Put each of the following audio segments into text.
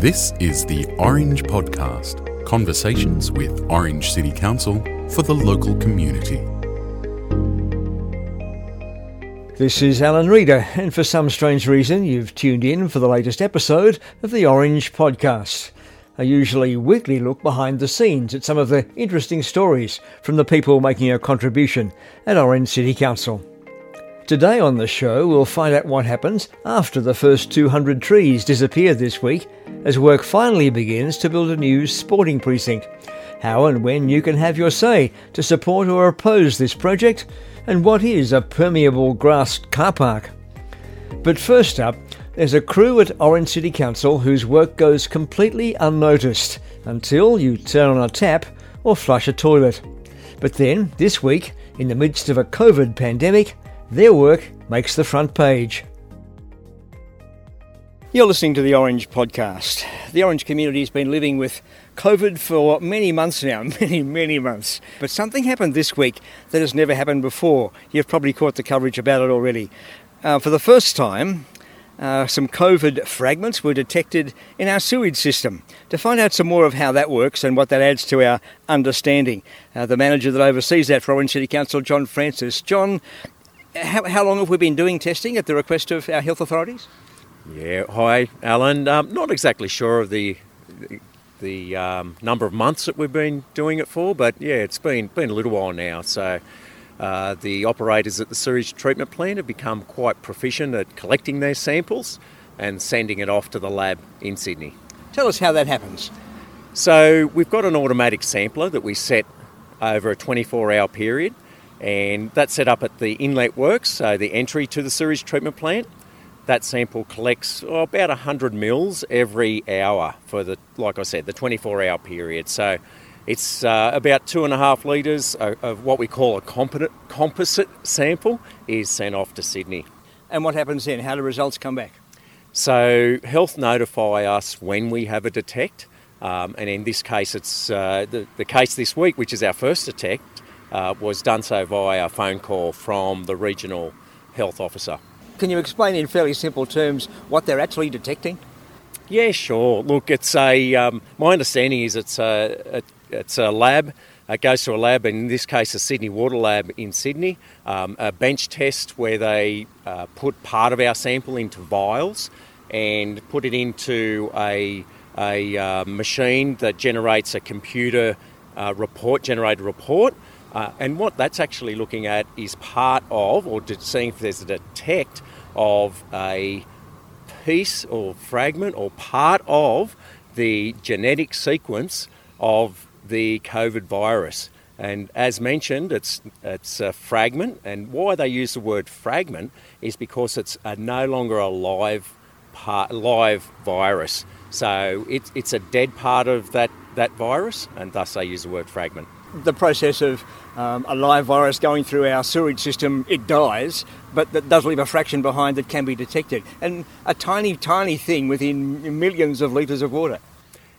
This is the Orange Podcast conversations with Orange City Council for the local community. This is Alan Reader, and for some strange reason, you've tuned in for the latest episode of the Orange Podcast. A usually weekly look behind the scenes at some of the interesting stories from the people making a contribution at Orange City Council. Today on the show, we'll find out what happens after the first 200 trees disappear this week as work finally begins to build a new sporting precinct. How and when you can have your say to support or oppose this project, and what is a permeable grass car park. But first up, there's a crew at Orange City Council whose work goes completely unnoticed until you turn on a tap or flush a toilet. But then, this week, in the midst of a COVID pandemic, their work makes the front page. You're listening to the Orange Podcast. The Orange community has been living with COVID for many months now, many, many months. But something happened this week that has never happened before. You've probably caught the coverage about it already. Uh, for the first time, uh, some COVID fragments were detected in our sewage system. To find out some more of how that works and what that adds to our understanding, uh, the manager that oversees that for Orange City Council, John Francis. John, how, how long have we been doing testing at the request of our health authorities? Yeah, hi, Alan. Um, not exactly sure of the the um, number of months that we've been doing it for, but yeah, it's been been a little while now. So uh, the operators at the sewage treatment plant have become quite proficient at collecting their samples and sending it off to the lab in Sydney. Tell us how that happens. So we've got an automatic sampler that we set over a 24-hour period and that's set up at the inlet works, so the entry to the sewage treatment plant. That sample collects oh, about 100 mils every hour for the, like I said, the 24-hour period. So it's uh, about two and a half litres of, of what we call a composite sample is sent off to Sydney. And what happens then? How do results come back? So health notify us when we have a detect. Um, and in this case, it's uh, the, the case this week, which is our first detect, uh, was done so via a phone call from the regional health officer. Can you explain in fairly simple terms what they're actually detecting? Yeah, sure. Look, it's a. Um, my understanding is it's a, a it's a lab. It goes to a lab, in this case, a Sydney Water Lab in Sydney, um, a bench test where they uh, put part of our sample into vials and put it into a, a uh, machine that generates a computer uh, report, generated report, uh, and what that's actually looking at is part of, or seeing if there's a detect of a piece or fragment or part of the genetic sequence of the COVID virus. And as mentioned, it's, it's a fragment. And why they use the word fragment is because it's a, no longer a live, part, live virus. So it's, it's a dead part of that, that virus, and thus they use the word fragment the process of um, a live virus going through our sewage system, it dies, but that does leave a fraction behind that can be detected. And a tiny, tiny thing within millions of litres of water.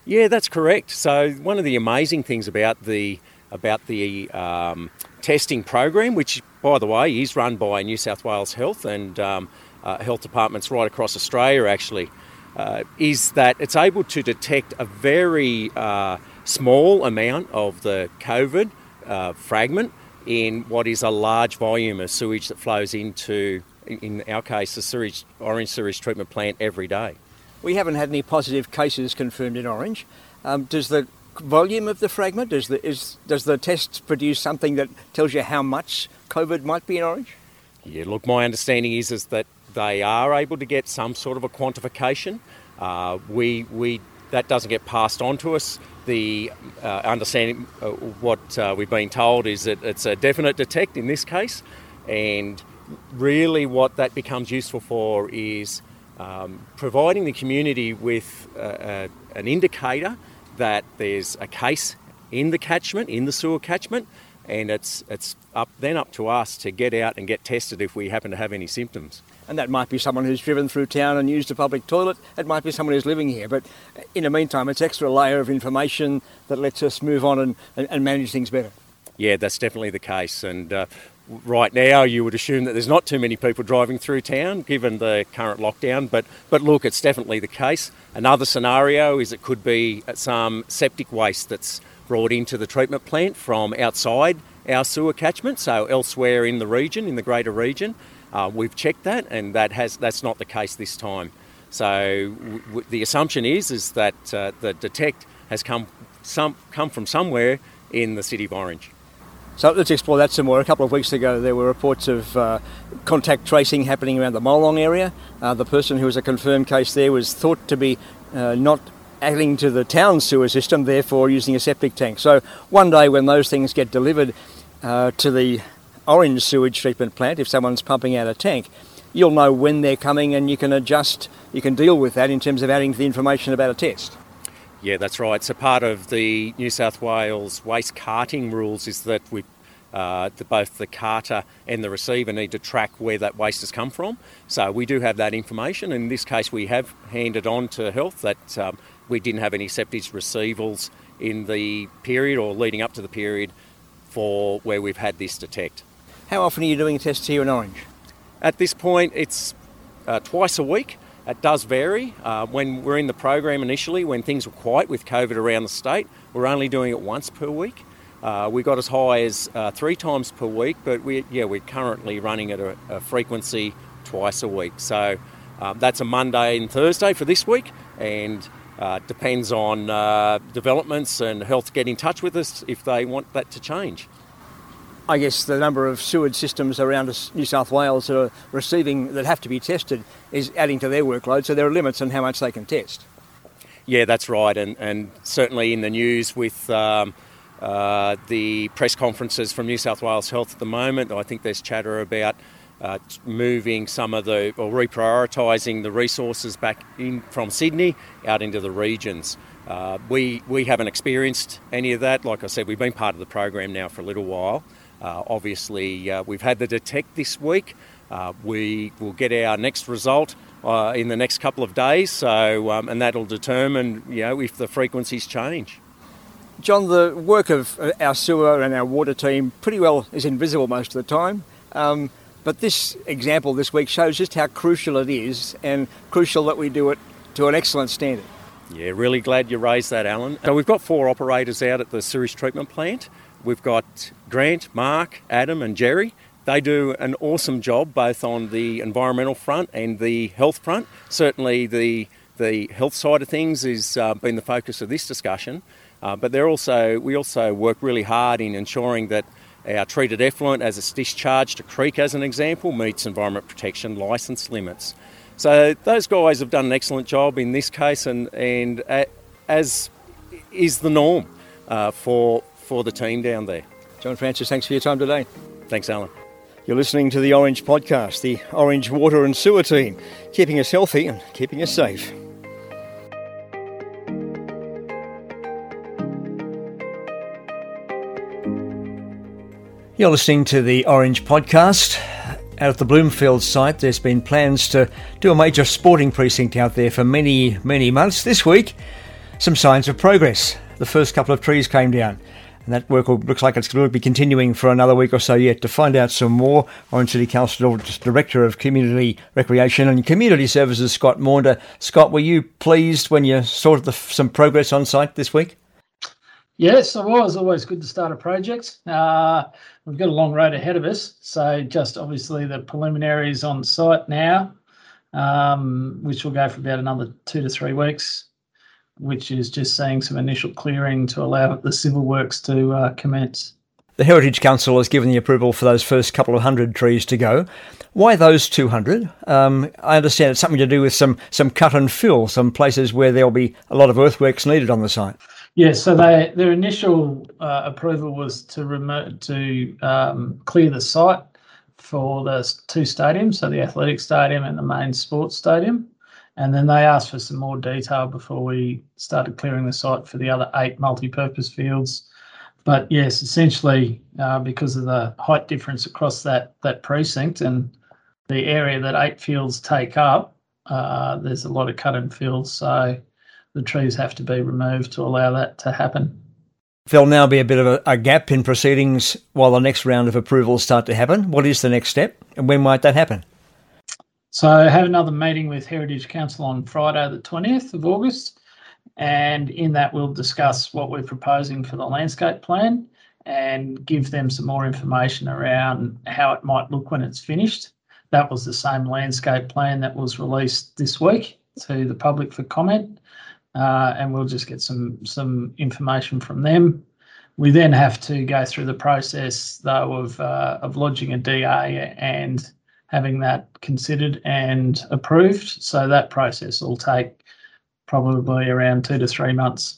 Yeah, that's correct. So one of the amazing things about the about the um, testing program, which by the way is run by New South Wales Health and um, uh, health departments right across Australia, actually, uh, is that it's able to detect a very uh, small amount of the COVID uh, fragment in what is a large volume of sewage that flows into, in our case, the sewage, Orange Sewage Treatment Plant every day. We haven't had any positive cases confirmed in Orange. Um, does the volume of the fragment, does the, is, does the test produce something that tells you how much COVID might be in Orange? Yeah, look, my understanding is, is that they are able to get some sort of a quantification. Uh, we, we, that doesn't get passed on to us the uh, understanding uh, what uh, we've been told is that it's a definite detect in this case, and really what that becomes useful for is um, providing the community with uh, an indicator that there's a case in the catchment, in the sewer catchment, and it's it's up then up to us to get out and get tested if we happen to have any symptoms. And that might be someone who's driven through town and used a public toilet. It might be someone who's living here. But in the meantime, it's extra layer of information that lets us move on and, and, and manage things better. Yeah, that's definitely the case. And uh, right now you would assume that there's not too many people driving through town given the current lockdown, but, but look, it's definitely the case. Another scenario is it could be some septic waste that's brought into the treatment plant from outside our sewer catchment, so elsewhere in the region, in the greater region. Uh, we've checked that, and that has that's not the case this time. So w- w- the assumption is is that uh, the detect has come some come from somewhere in the city of Orange. So let's explore that some more. A couple of weeks ago, there were reports of uh, contact tracing happening around the Molong area. Uh, the person who was a confirmed case there was thought to be uh, not adding to the town sewer system, therefore using a septic tank. So one day when those things get delivered uh, to the orange sewage treatment plant, if someone's pumping out a tank, you'll know when they're coming and you can adjust, you can deal with that in terms of adding the information about a test. Yeah, that's right. So part of the New South Wales waste carting rules is that we, uh, the, both the carter and the receiver need to track where that waste has come from. So we do have that information. In this case, we have handed on to health that um, we didn't have any septic receivals in the period or leading up to the period for where we've had this detect. How often are you doing tests here in Orange? At this point, it's uh, twice a week. It does vary. Uh, when we're in the program initially, when things were quiet with COVID around the state, we're only doing it once per week. Uh, we got as high as uh, three times per week, but we yeah we're currently running at a, a frequency twice a week. So um, that's a Monday and Thursday for this week, and uh, depends on uh, developments and health get in touch with us if they want that to change. I guess the number of sewage systems around New South Wales that are receiving that have to be tested is adding to their workload, so there are limits on how much they can test. Yeah, that's right, and, and certainly in the news with um, uh, the press conferences from New South Wales Health at the moment, I think there's chatter about uh, moving some of the or reprioritising the resources back in from Sydney out into the regions. Uh, we we haven't experienced any of that. Like I said, we've been part of the program now for a little while. Uh, obviously, uh, we've had the detect this week. Uh, we will get our next result uh, in the next couple of days, so um, and that'll determine you know if the frequencies change. John, the work of uh, our sewer and our water team pretty well is invisible most of the time. Um, but this example this week shows just how crucial it is and crucial that we do it to an excellent standard. Yeah, really glad you raised that, Alan. So we've got four operators out at the sewage treatment plant. We've got Grant, Mark, Adam, and Jerry. They do an awesome job both on the environmental front and the health front. Certainly, the the health side of things has uh, been the focus of this discussion, uh, but they're also we also work really hard in ensuring that our treated effluent, as it's discharged to creek, as an example, meets environment protection licence limits. So those guys have done an excellent job in this case, and and as is the norm uh, for for the team down there. John Francis, thanks for your time today. Thanks, Alan. You're listening to the Orange Podcast, the Orange Water and Sewer team, keeping us healthy and keeping us safe. You're listening to the Orange Podcast. Out at the Bloomfield site, there's been plans to do a major sporting precinct out there for many, many months. This week, some signs of progress. The first couple of trees came down. And that work looks like it's going to be continuing for another week or so yet. To find out some more, Orange City Council Director of Community Recreation and Community Services, Scott Maunder. Scott, were you pleased when you saw the, some progress on site this week? Yes, I was. Always good to start a project. Uh, we've got a long road ahead of us. So, just obviously the preliminaries on site now, um, which will go for about another two to three weeks which is just seeing some initial clearing to allow the civil works to uh, commence. The Heritage Council has given the approval for those first couple of hundred trees to go. Why those 200? Um, I understand it's something to do with some, some cut and fill, some places where there'll be a lot of earthworks needed on the site. Yeah, so they, their initial uh, approval was to remote to um, clear the site for the two stadiums, so the athletic stadium and the main sports stadium. And then they asked for some more detail before we started clearing the site for the other eight multi-purpose fields. But yes, essentially uh, because of the height difference across that that precinct and the area that eight fields take up, uh, there's a lot of cut and fields, so the trees have to be removed to allow that to happen. There'll now be a bit of a, a, gap in proceedings while the next round of approvals start to happen. What is the next step and when might that happen? So, I have another meeting with Heritage Council on Friday, the 20th of August, and in that, we'll discuss what we're proposing for the landscape plan and give them some more information around how it might look when it's finished. That was the same landscape plan that was released this week to the public for comment uh, and we'll just get some some information from them. We then have to go through the process though of uh, of lodging a DA and having that considered and approved. So that process will take probably around two to three months.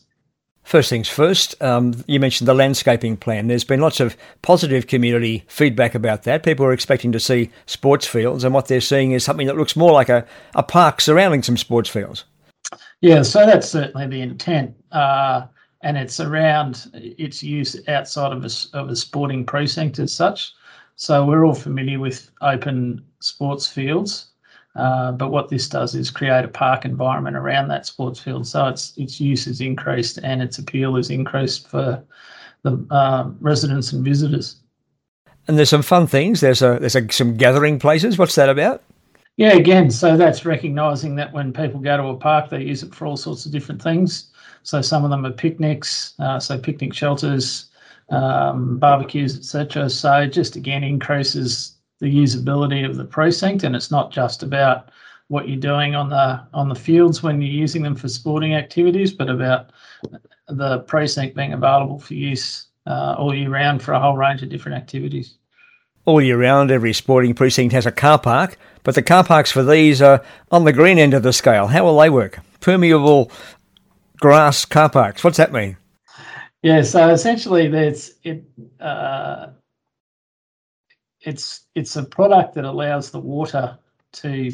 First things first, um, you mentioned the landscaping plan. There's been lots of positive community feedback about that. People are expecting to see sports fields, and what they're seeing is something that looks more like a, a park surrounding some sports fields. Yeah, so that's certainly the intent. Uh, and it's around its use outside of a, of a sporting precinct as such. So we're all familiar with open sports fields, uh, but what this does is create a park environment around that sports field. So its its use is increased and its appeal is increased for the uh, residents and visitors. And there's some fun things. There's a there's a, some gathering places. What's that about? Yeah, again, so that's recognising that when people go to a park, they use it for all sorts of different things. So some of them are picnics, uh, so picnic shelters, um, barbecues, etc. So just again increases the usability of the precinct, and it's not just about what you're doing on the on the fields when you're using them for sporting activities, but about the precinct being available for use uh, all year round for a whole range of different activities all year round. Every sporting precinct has a car park, but the car parks for these are on the green end of the scale. How will they work? Permeable grass car parks. What's that mean? Yeah, so essentially, there's it. Uh, it's it's a product that allows the water to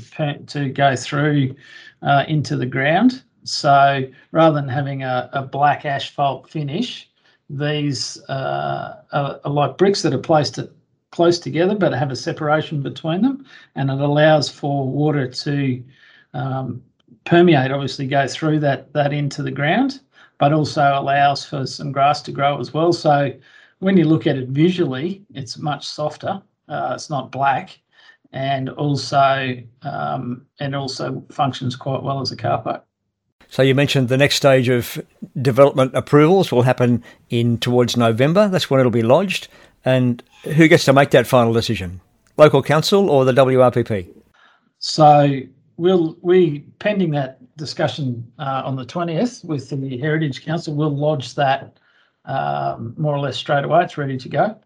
to go through uh, into the ground. So rather than having a, a black asphalt finish, these uh, are, are, like bricks that are placed at close together but have a separation between them and it allows for water to um, permeate obviously go through that that into the ground but also allows for some grass to grow as well so when you look at it visually it's much softer uh, it's not black and also um, and also functions quite well as a car park so you mentioned the next stage of development approvals will happen in towards November. That's when it'll be lodged. And who gets to make that final decision? Local council or the WRPP? So we'll we pending that discussion uh, on the twentieth with the Heritage Council, we'll lodge that um, more or less straight away. It's ready to go,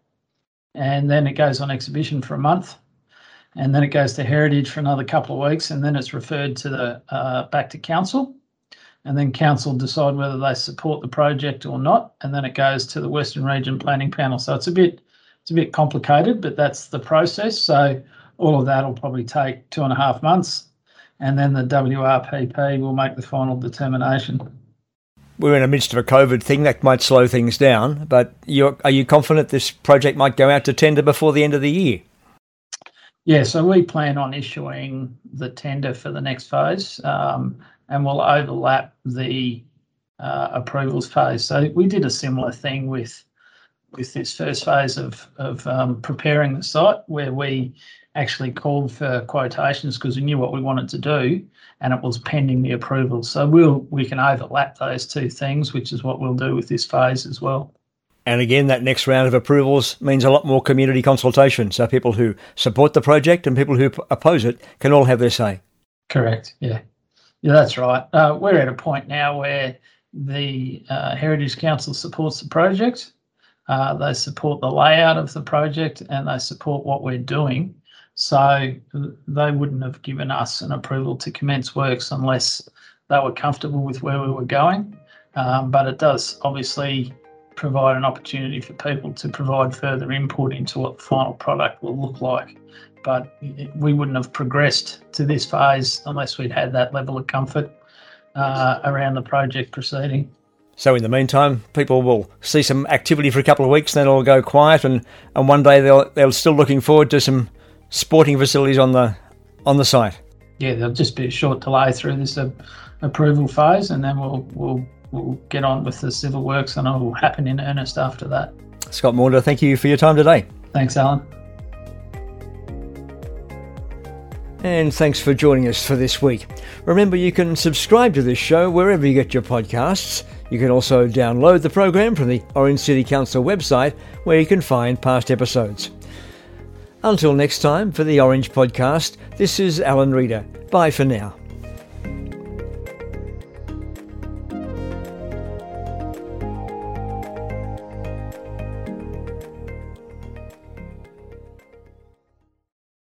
and then it goes on exhibition for a month, and then it goes to Heritage for another couple of weeks, and then it's referred to the uh, back to council, and then council decide whether they support the project or not, and then it goes to the Western Region Planning Panel. So it's a bit it's a bit complicated, but that's the process. So all of that will probably take two and a half months, and then the WRPP will make the final determination. We're in the midst of a COVID thing that might slow things down, but are you confident this project might go out to tender before the end of the year? Yeah, so we plan on issuing the tender for the next phase, um, and we'll overlap the uh, approvals phase. So we did a similar thing with with this first phase of, of um, preparing the site where we actually called for quotations because we knew what we wanted to do and it was pending the approval. So we'll we can overlap those two things, which is what we'll do with this phase as well. And again, that next round of approvals means a lot more community consultation. So people who support the project and people who oppose it can all have their say. Correct. Yeah. Yeah, that's right. Uh, we're at a point now where the uh, Heritage Council supports the project uh, they support the layout of the project and they support what we're doing. So they wouldn't have given us an approval to commence works unless they were comfortable with where we were going. Um, but it does obviously provide an opportunity for people to provide further input into what the final product will look like. But we wouldn't have progressed to this phase unless we'd had that level of comfort uh, around the project proceeding. So in the meantime, people will see some activity for a couple of weeks, then it'll go quiet, and, and one day they'll they're still looking forward to some sporting facilities on the on the site. Yeah, there'll just be a short delay through this uh, approval phase, and then we'll we'll we'll get on with the civil works and it will happen in earnest after that. Scott Maunder, thank you for your time today. Thanks, Alan. And thanks for joining us for this week. Remember, you can subscribe to this show wherever you get your podcasts. You can also download the program from the Orange City Council website where you can find past episodes. Until next time, for the Orange Podcast, this is Alan Reader. Bye for now.